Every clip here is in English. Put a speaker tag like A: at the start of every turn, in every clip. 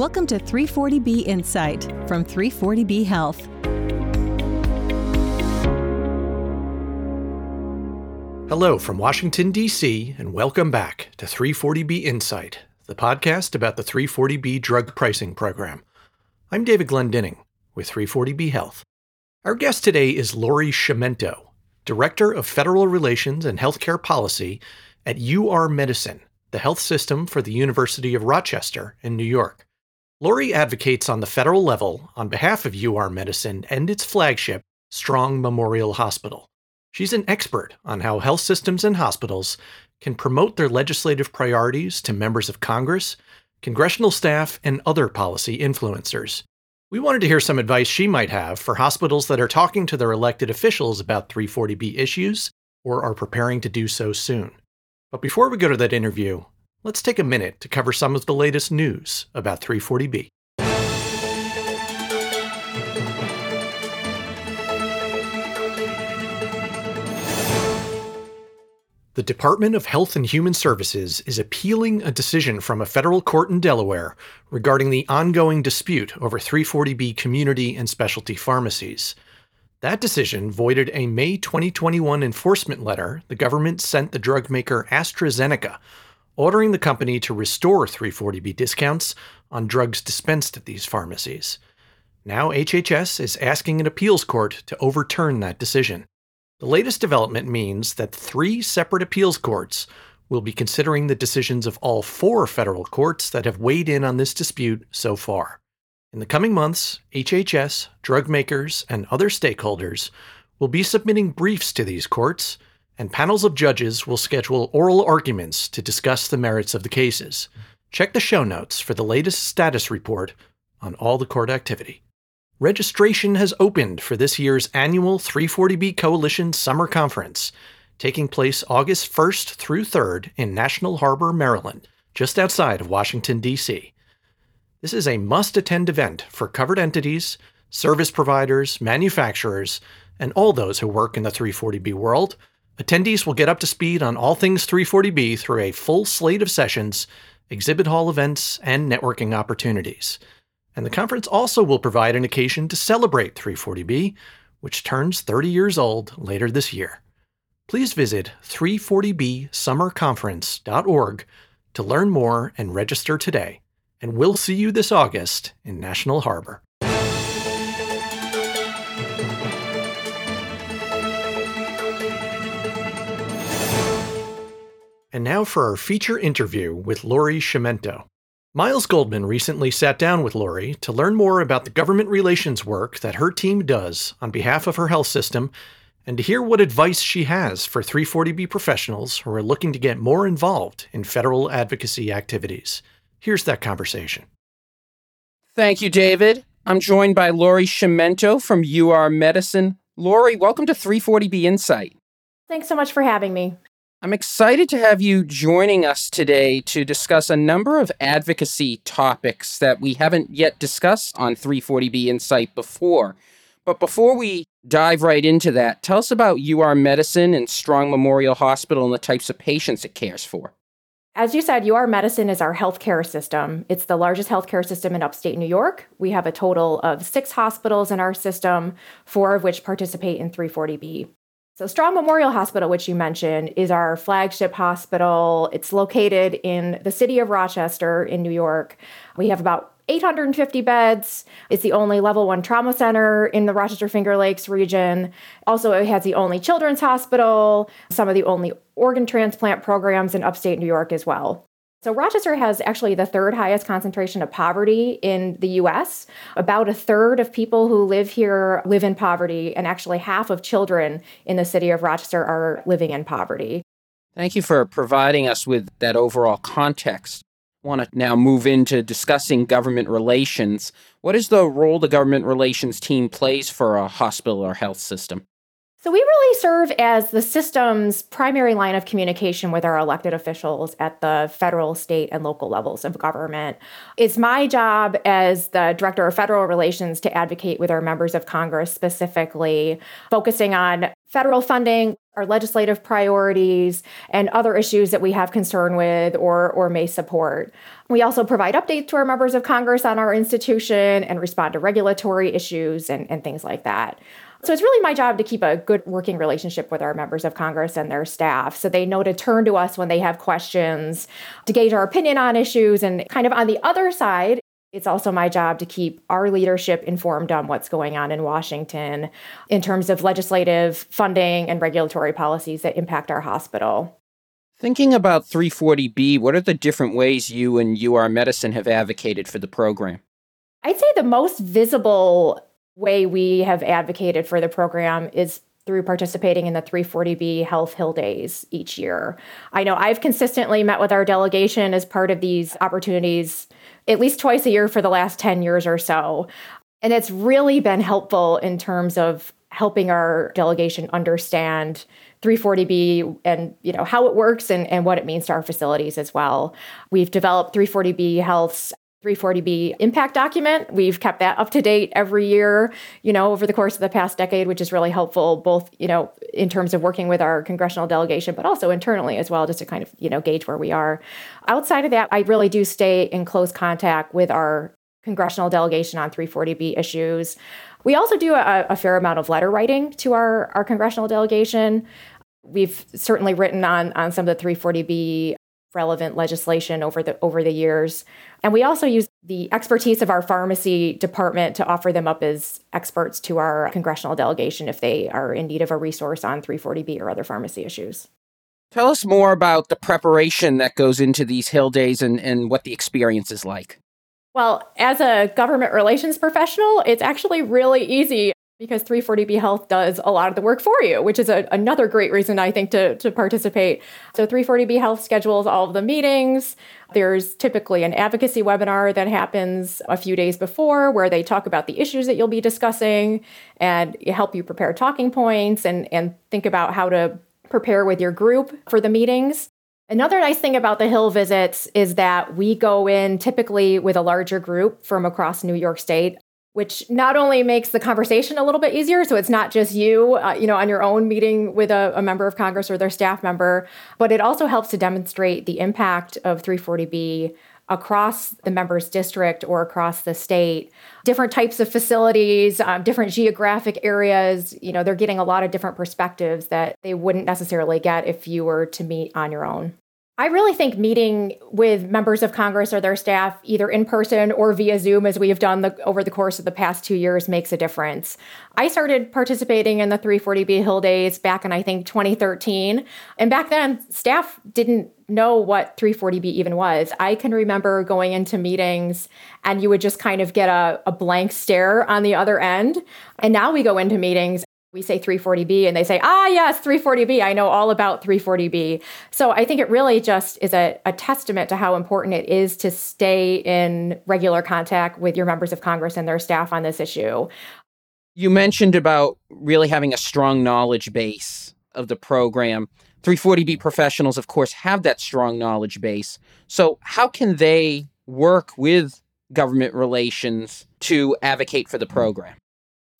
A: Welcome to 340B Insight from 340B Health.
B: Hello from Washington, D.C., and welcome back to 340B Insight, the podcast about the 340B drug pricing program. I'm David Glendinning with 340B Health. Our guest today is Lori Sciamento, Director of Federal Relations and Healthcare Policy at UR Medicine, the health system for the University of Rochester in New York. Lori advocates on the federal level on behalf of UR Medicine and its flagship, Strong Memorial Hospital. She's an expert on how health systems and hospitals can promote their legislative priorities to members of Congress, congressional staff, and other policy influencers. We wanted to hear some advice she might have for hospitals that are talking to their elected officials about 340B issues or are preparing to do so soon. But before we go to that interview, let's take a minute to cover some of the latest news about 340B. The Department of Health and Human Services is appealing a decision from a federal court in Delaware regarding the ongoing dispute over 340B community and specialty pharmacies. That decision voided a May 2021 enforcement letter the government sent the drug maker AstraZeneca ordering the company to restore 340B discounts on drugs dispensed at these pharmacies. Now, HHS is asking an appeals court to overturn that decision. The latest development means that three separate appeals courts will be considering the decisions of all four federal courts that have weighed in on this dispute so far. In the coming months, HHS, drug makers, and other stakeholders will be submitting briefs to these courts and panels of judges will schedule oral arguments to discuss the merits of the cases. Check the show notes for the latest status report on all the court activity. Registration has opened for this year's annual 340B Coalition Summer Conference, taking place August 1st through 3rd in National Harbor, Maryland, just outside of Washington, D.C. This is a must attend event for covered entities, service providers, manufacturers, and all those who work in the 340B world Attendees will get up to speed on all things 340B through a full slate of sessions, exhibit hall events, and networking opportunities. And the conference also will provide an occasion to celebrate 340B, which turns 30 years old later this year. Please visit 340bsummerconference.org to learn more and register today. And we'll see you this August in National Harbor. And now for our feature interview with Lori Sciamento. Miles Goldman recently sat down with Lori to learn more about the government relations work that her team does on behalf of her health system and to hear what advice she has for 340B professionals who are looking to get more involved in federal advocacy activities. Here's that conversation.
C: Thank you, David. I'm joined by Lori Sciamento from UR Medicine. Lori, welcome to 340B Insight.
D: Thanks so much for having me.
C: I'm excited to have you joining us today to discuss a number of advocacy topics that we haven't yet discussed on 340B Insight before. But before we dive right into that, tell us about UR Medicine and Strong Memorial Hospital and the types of patients it cares for.
D: As you said, UR Medicine is our healthcare system. It's the largest healthcare system in upstate New York. We have a total of six hospitals in our system, four of which participate in 340B. So, Strong Memorial Hospital, which you mentioned, is our flagship hospital. It's located in the city of Rochester in New York. We have about 850 beds. It's the only level one trauma center in the Rochester Finger Lakes region. Also, it has the only children's hospital, some of the only organ transplant programs in upstate New York as well. So, Rochester has actually the third highest concentration of poverty in the US. About a third of people who live here live in poverty, and actually half of children in the city of Rochester are living in poverty.
C: Thank you for providing us with that overall context. I want to now move into discussing government relations. What is the role the government relations team plays for a hospital or health system?
D: So, we really serve as the system's primary line of communication with our elected officials at the federal, state, and local levels of government. It's my job as the Director of Federal Relations to advocate with our members of Congress, specifically focusing on federal funding, our legislative priorities and other issues that we have concern with or, or may support. We also provide updates to our members of Congress on our institution and respond to regulatory issues and, and things like that. So it's really my job to keep a good working relationship with our members of Congress and their staff so they know to turn to us when they have questions, to gauge our opinion on issues. And kind of on the other side, it's also my job to keep our leadership informed on what's going on in Washington in terms of legislative funding and regulatory policies that impact our hospital.
C: Thinking about 340B, what are the different ways you and UR Medicine have advocated for the program?
D: I'd say the most visible way we have advocated for the program is through participating in the 340B Health Hill Days each year. I know I've consistently met with our delegation as part of these opportunities at least twice a year for the last 10 years or so. And it's really been helpful in terms of helping our delegation understand 340B and you know how it works and, and what it means to our facilities as well. We've developed 340B Health's 340B impact document. We've kept that up to date every year, you know, over the course of the past decade, which is really helpful, both, you know, in terms of working with our congressional delegation, but also internally as well, just to kind of, you know, gauge where we are. Outside of that, I really do stay in close contact with our congressional delegation on 340B issues. We also do a, a fair amount of letter writing to our, our congressional delegation. We've certainly written on, on some of the 340B relevant legislation over the over the years. And we also use the expertise of our pharmacy department to offer them up as experts to our congressional delegation if they are in need of a resource on 340B or other pharmacy issues.
C: Tell us more about the preparation that goes into these Hill Days and, and what the experience is like.
D: Well, as a government relations professional, it's actually really easy because 340B Health does a lot of the work for you, which is a, another great reason I think to, to participate. So 340B Health schedules all of the meetings. There's typically an advocacy webinar that happens a few days before where they talk about the issues that you'll be discussing and help you prepare talking points and, and think about how to prepare with your group for the meetings. Another nice thing about the Hill visits is that we go in typically with a larger group from across New York State which not only makes the conversation a little bit easier so it's not just you uh, you know on your own meeting with a, a, member of congress or their staff member but it also helps to demonstrate the impact of 340b across the members district or across the state. Different types of facilities um, different geographic areas you know they're getting a lot of different perspectives that they wouldn't necessarily get if you were to meet on your own I really think meeting with members of Congress or their staff, either in person or via Zoom, as we have done the, over the course of the past two years, makes a difference. I started participating in the 340B Hill Days back in, I think, 2013. And back then, staff didn't know what 340B even was. I can remember going into meetings and you would just kind of get a, a blank stare on the other end. And now we go into meetings we say 340B and they say, ah, yes, 340B. I know all about 340B. So I think it really just is a, a, testament to how important it is to stay in regular contact with your members of Congress and their staff on this issue.
C: You mentioned about really having a strong knowledge base of the program. 340B professionals, of course, have that strong knowledge base. So, how can they work with government relations to advocate for the program?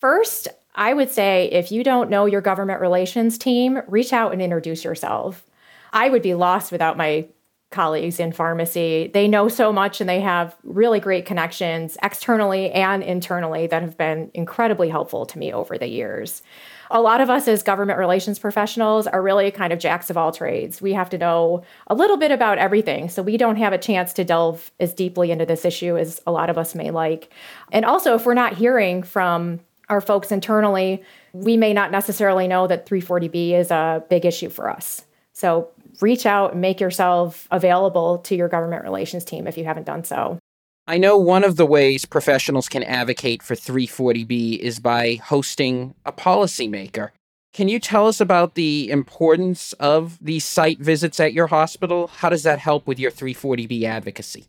D: First, I would say if you don't know your government relations team, reach out and introduce yourself. I would be lost without my colleagues in pharmacy. They know so much and they have really great connections externally and internally that have been incredibly helpful to me over the years. A lot of us as government relations professionals are really kind of jacks of all trades. We have to know a little bit about everything. So we don't have a chance to delve as deeply into this issue as a lot of us may like. And also, if we're not hearing from our folks internally, we may not necessarily know that 340B is a big issue for us. So reach out and make yourself available to your government relations team if you haven't done so.
C: I know one of the ways professionals can advocate for 340B is by hosting a policymaker. Can you tell us about the importance of these site visits at your hospital? How does that help with your 340B advocacy?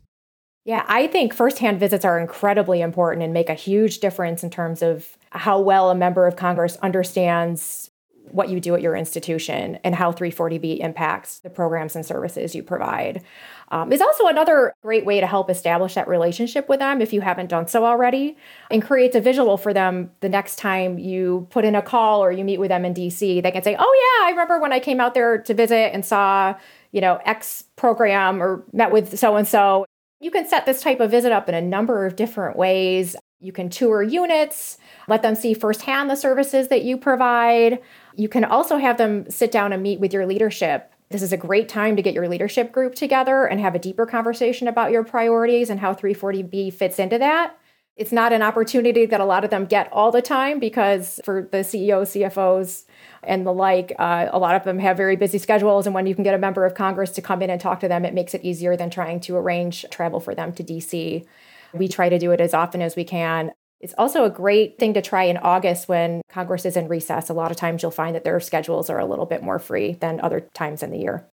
D: Yeah, I think firsthand visits are incredibly important and make a huge difference in terms of how well a member of Congress understands what you do at your institution and how 340B impacts the programs and services you provide. Um, is also another great way to help establish that relationship with them if you haven't done so already and creates a visual for them the next time you put in a call or you meet with them in DC. They can say, Oh, yeah, I remember when I came out there to visit and saw, you know, X program or met with so and so. You can set this type of visit up in a number of different ways. You can tour units, let them see firsthand the services that you provide. You can also have them sit down and meet with your leadership. This is a great time to get your leadership group together and have a deeper conversation about your priorities and how 340B fits into that. It's not an opportunity that a lot of them get all the time because for the CEOs, CFOs, and the like, uh, a lot of them have very busy schedules. And when you can get a member of Congress to come in and talk to them, it makes it easier than trying to arrange travel for them to DC. We try to do it as often as we can. It's also a great thing to try in August when Congress is in recess. A lot of times you'll find that their schedules are a little bit more free than other times in the year.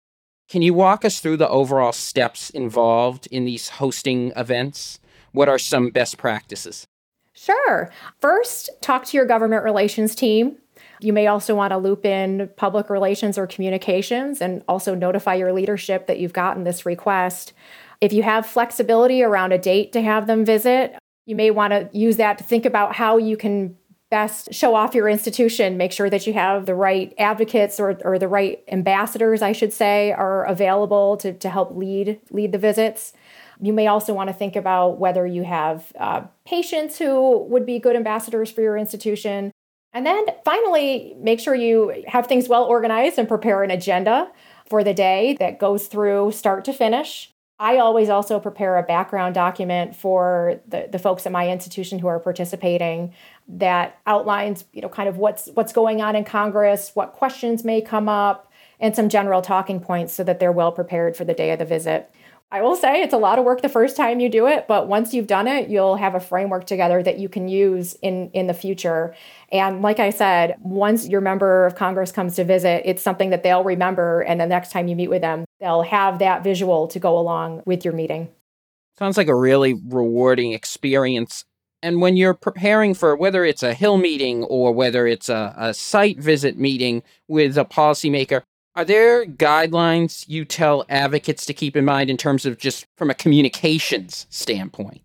C: Can you walk us through the overall steps involved in these hosting events? What are some best practices?
D: Sure. First, talk to your government relations team. You may also want to loop in public relations or communications and also notify your leadership that you've gotten this request. If you have flexibility around a date to have them visit, you may want to use that to think about how you can best show off your institution, make sure that you have the right advocates or, or the right ambassadors, I should say, are available to, to help lead lead the visits. You may also want to think about whether you have uh, patients who would be good ambassadors for your institution. And then finally, make sure you have things well organized and prepare an agenda for the day that goes through start to finish. I always also prepare a background document for the, the folks at my institution who are participating that outlines, you know, kind of what's what's going on in Congress, what questions may come up, and some general talking points so that they're well prepared for the day of the visit. I will say it's a lot of work the first time you do it, but once you've done it, you'll have a framework together that you can use in in the future. And like I said, once your member of Congress comes to visit, it's something that they'll remember and the next time you meet with them, they'll have that visual to go along with your meeting.
C: Sounds like a really rewarding experience. And when you're preparing for whether it's a Hill meeting or whether it's a, a site visit meeting with a policymaker, are there guidelines you tell advocates to keep in mind in terms of just from a communications standpoint?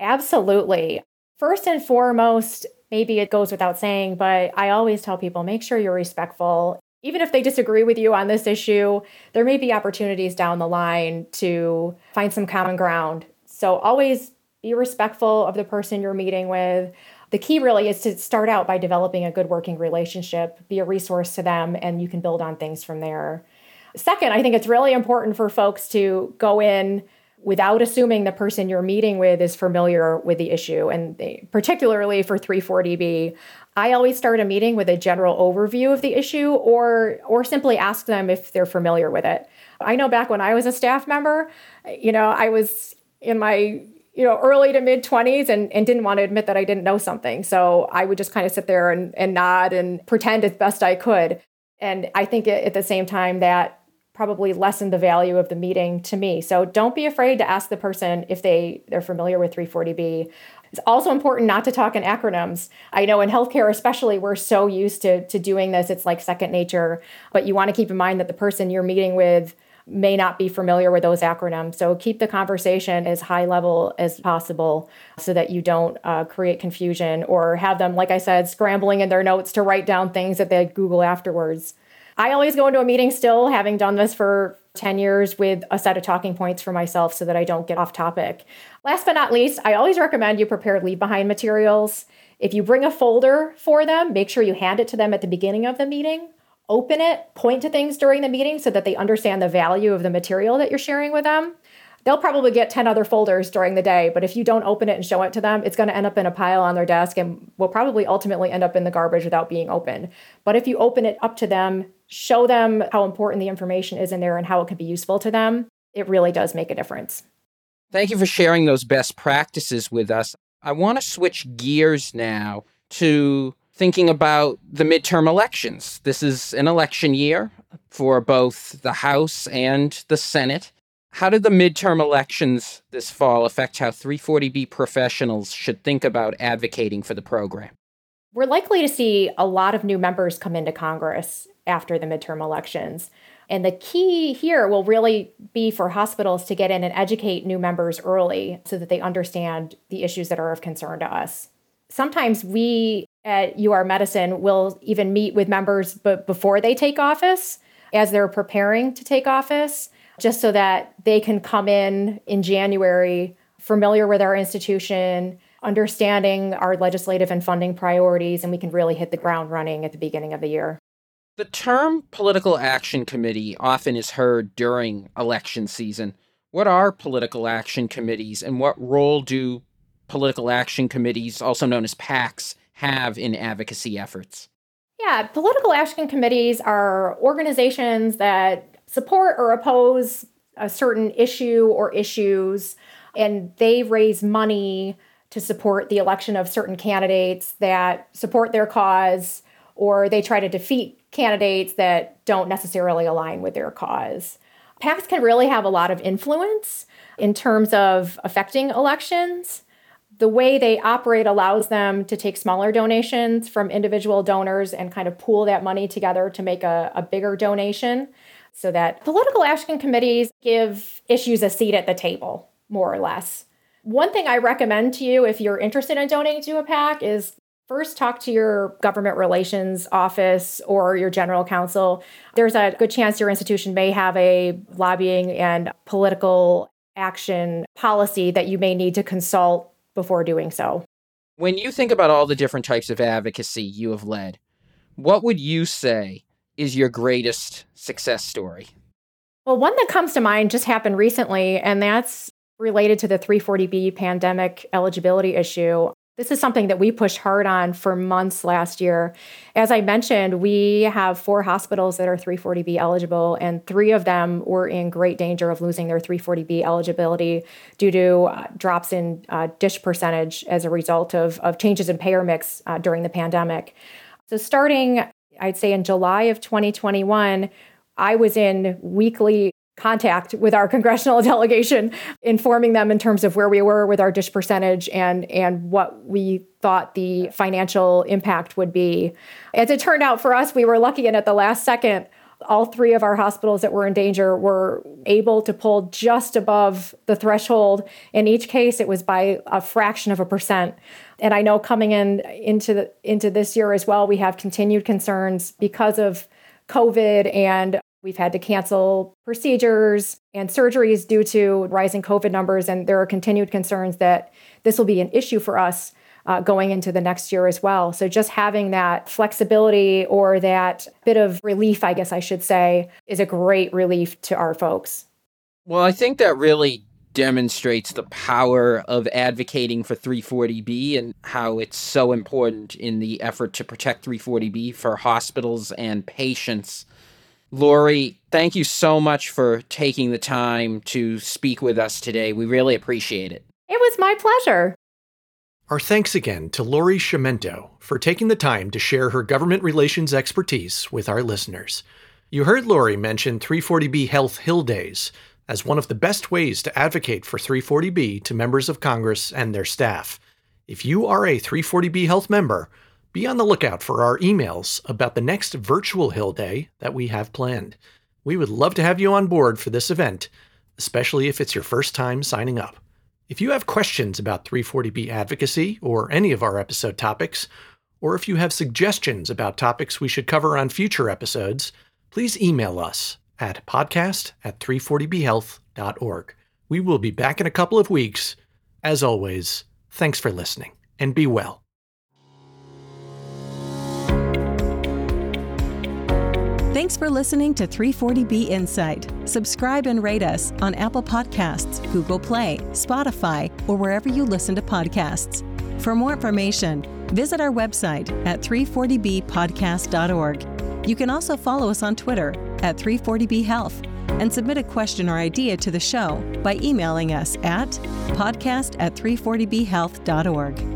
D: Absolutely. First and foremost, maybe it goes without saying, but I always tell people make sure you're respectful. Even if they disagree with you on this issue, there may be opportunities down the line to find some common ground. So always be respectful of the person you're meeting with the key really is to start out by developing a good working relationship, be a resource to them, and you can build on things from there. Second, I think it's really important for folks to go in without assuming the person you're meeting with is familiar with the issue. And they, particularly for 340B, I always start a meeting with a general overview of the issue or, or simply ask them if they're familiar with it. I know back when I was a staff member, you know, I was in my you know, early to mid 20s and, and didn't want to admit that I didn't know something. So I would just kind of sit there and, and nod and pretend as best I could. And I think at the same time that probably lessened the value of the meeting to me. So don't be afraid to ask the person if they, they're familiar with 340B. It's also important not to talk in acronyms. I know in healthcare, especially, we're so used to, to doing this, it's like second nature. But you want to keep in mind that the person you're meeting with may not be familiar with those acronyms. So keep the conversation as high level as possible so that you don't uh, create confusion or have them, like I said, scrambling in their notes to write down things that they Google afterwards. I always go into a meeting still, having done this for 10 years, with a set of talking points for myself so that I don't get off topic. Last but not least, I always recommend you prepare leave behind materials. If you bring a folder for them, make sure you hand it to them at the beginning of the meeting open it, point to things during the meeting so that they understand the value of the material that you're sharing with them. They'll probably get 10 other folders during the day, but if you don't open it and show it to them, it's going to end up in a pile on their desk and will probably ultimately end up in the garbage without being opened. But if you open it up to them, show them how important the information is in there and how it can be useful to them, it really does make a difference.
C: Thank you for sharing those best practices with us. I want to switch gears now to thinking about the midterm elections. This is an election year for both the House and the Senate. How did the midterm elections this fall affect how 340B professionals should think about advocating for the program?
D: we're likely to see a lot of new members come into Congress after the midterm elections. And the key here will really be for hospitals to get in and educate new members early so that they understand the issues that are of concern to us. Sometimes we at UR Medicine will even meet with members before they take office as they're preparing to take office just so that they can come in in January familiar with our institution, understanding our legislative and funding priorities, and we can really hit the ground running at the beginning of the year.
C: The term political action committee often is heard during election season. What are political action committees and what role do political action committees, also known as PACs, have in advocacy efforts?
D: Yeah, political action committees are organizations that support or oppose a certain issue or issues, and they raise money to support the election of certain candidates that support their cause, or they try to defeat candidates that don't necessarily align with their cause. PACs can really have a lot of influence in terms of affecting elections. The way they operate allows them to take smaller donations from individual donors and kind of pool that money together to make a, a bigger donation so that political action committees give issues a seat at the table, more or less. One thing I recommend to you if you're interested in donating to a PAC is first talk to your government relations office or your general counsel. There's a good chance your institution may have a lobbying and political action policy that you may need to consult before doing so.
C: When you think about all the different types of advocacy you have led, what would you say is your greatest success story?
D: Well, one that comes to mind just happened recently, and that's related to the 340B pandemic eligibility issue. This is something that we pushed hard on for months last year. As I mentioned, we have four hospitals that are 340B eligible, and three of them were in great danger of losing their 340B eligibility due to uh, drops in uh, DSH percentage as a result of, of changes in payer mix uh, during the pandemic. So, starting, I'd say in July of 2021, I was in weekly contact with our congressional delegation, informing them in terms of where we were with our DSH percentage and and what we thought the financial impact would be. As it turned out for us, we were lucky and at the last second all three of our hospitals that were in danger were able to pull just above the threshold. In each case, it was by a fraction of a percent. And I know coming in into the, into this year as well, we have continued concerns because of COVID and We've had to cancel procedures and surgeries due to rising COVID numbers, and there are continued concerns that this will be an issue for us uh, going into the next year as well. So, just having that flexibility or that bit of relief, I guess I should say, is a great relief to our folks.
C: Well, I think that really demonstrates the power of advocating for 340B and how it's so important in the effort to protect 340B for hospitals and patients. Lori, thank you so much for taking the time to speak with us today. We really appreciate it.
D: It was my pleasure.
B: Our thanks again to Lori Sciamento for taking the time to share her government relations expertise with our listeners. You heard Lori mention 340B Health Hill Days as one of the best ways to advocate for 340B to members of Congress and their staff. If you are a 340B Health member, be on the lookout for our emails about the next virtual Hill Day that we have planned. We would love to have you on board for this event, especially if it's your first time signing up. If you have questions about 340B advocacy or any of our episode topics, or if you have suggestions about topics we should cover on future episodes, please email us at podcast at 340bhealth.org. We will be back in a couple of weeks. As always, thanks for listening and be well.
A: Thanks for listening to 340B Insight. Subscribe and rate us on Apple Podcasts, Google Play, Spotify, or wherever you listen to podcasts. For more information, visit our website at 340bpodcast.org. You can also follow us on Twitter at 340B Health and submit a question or idea to the show by emailing us at podcast at 340bhealth.org.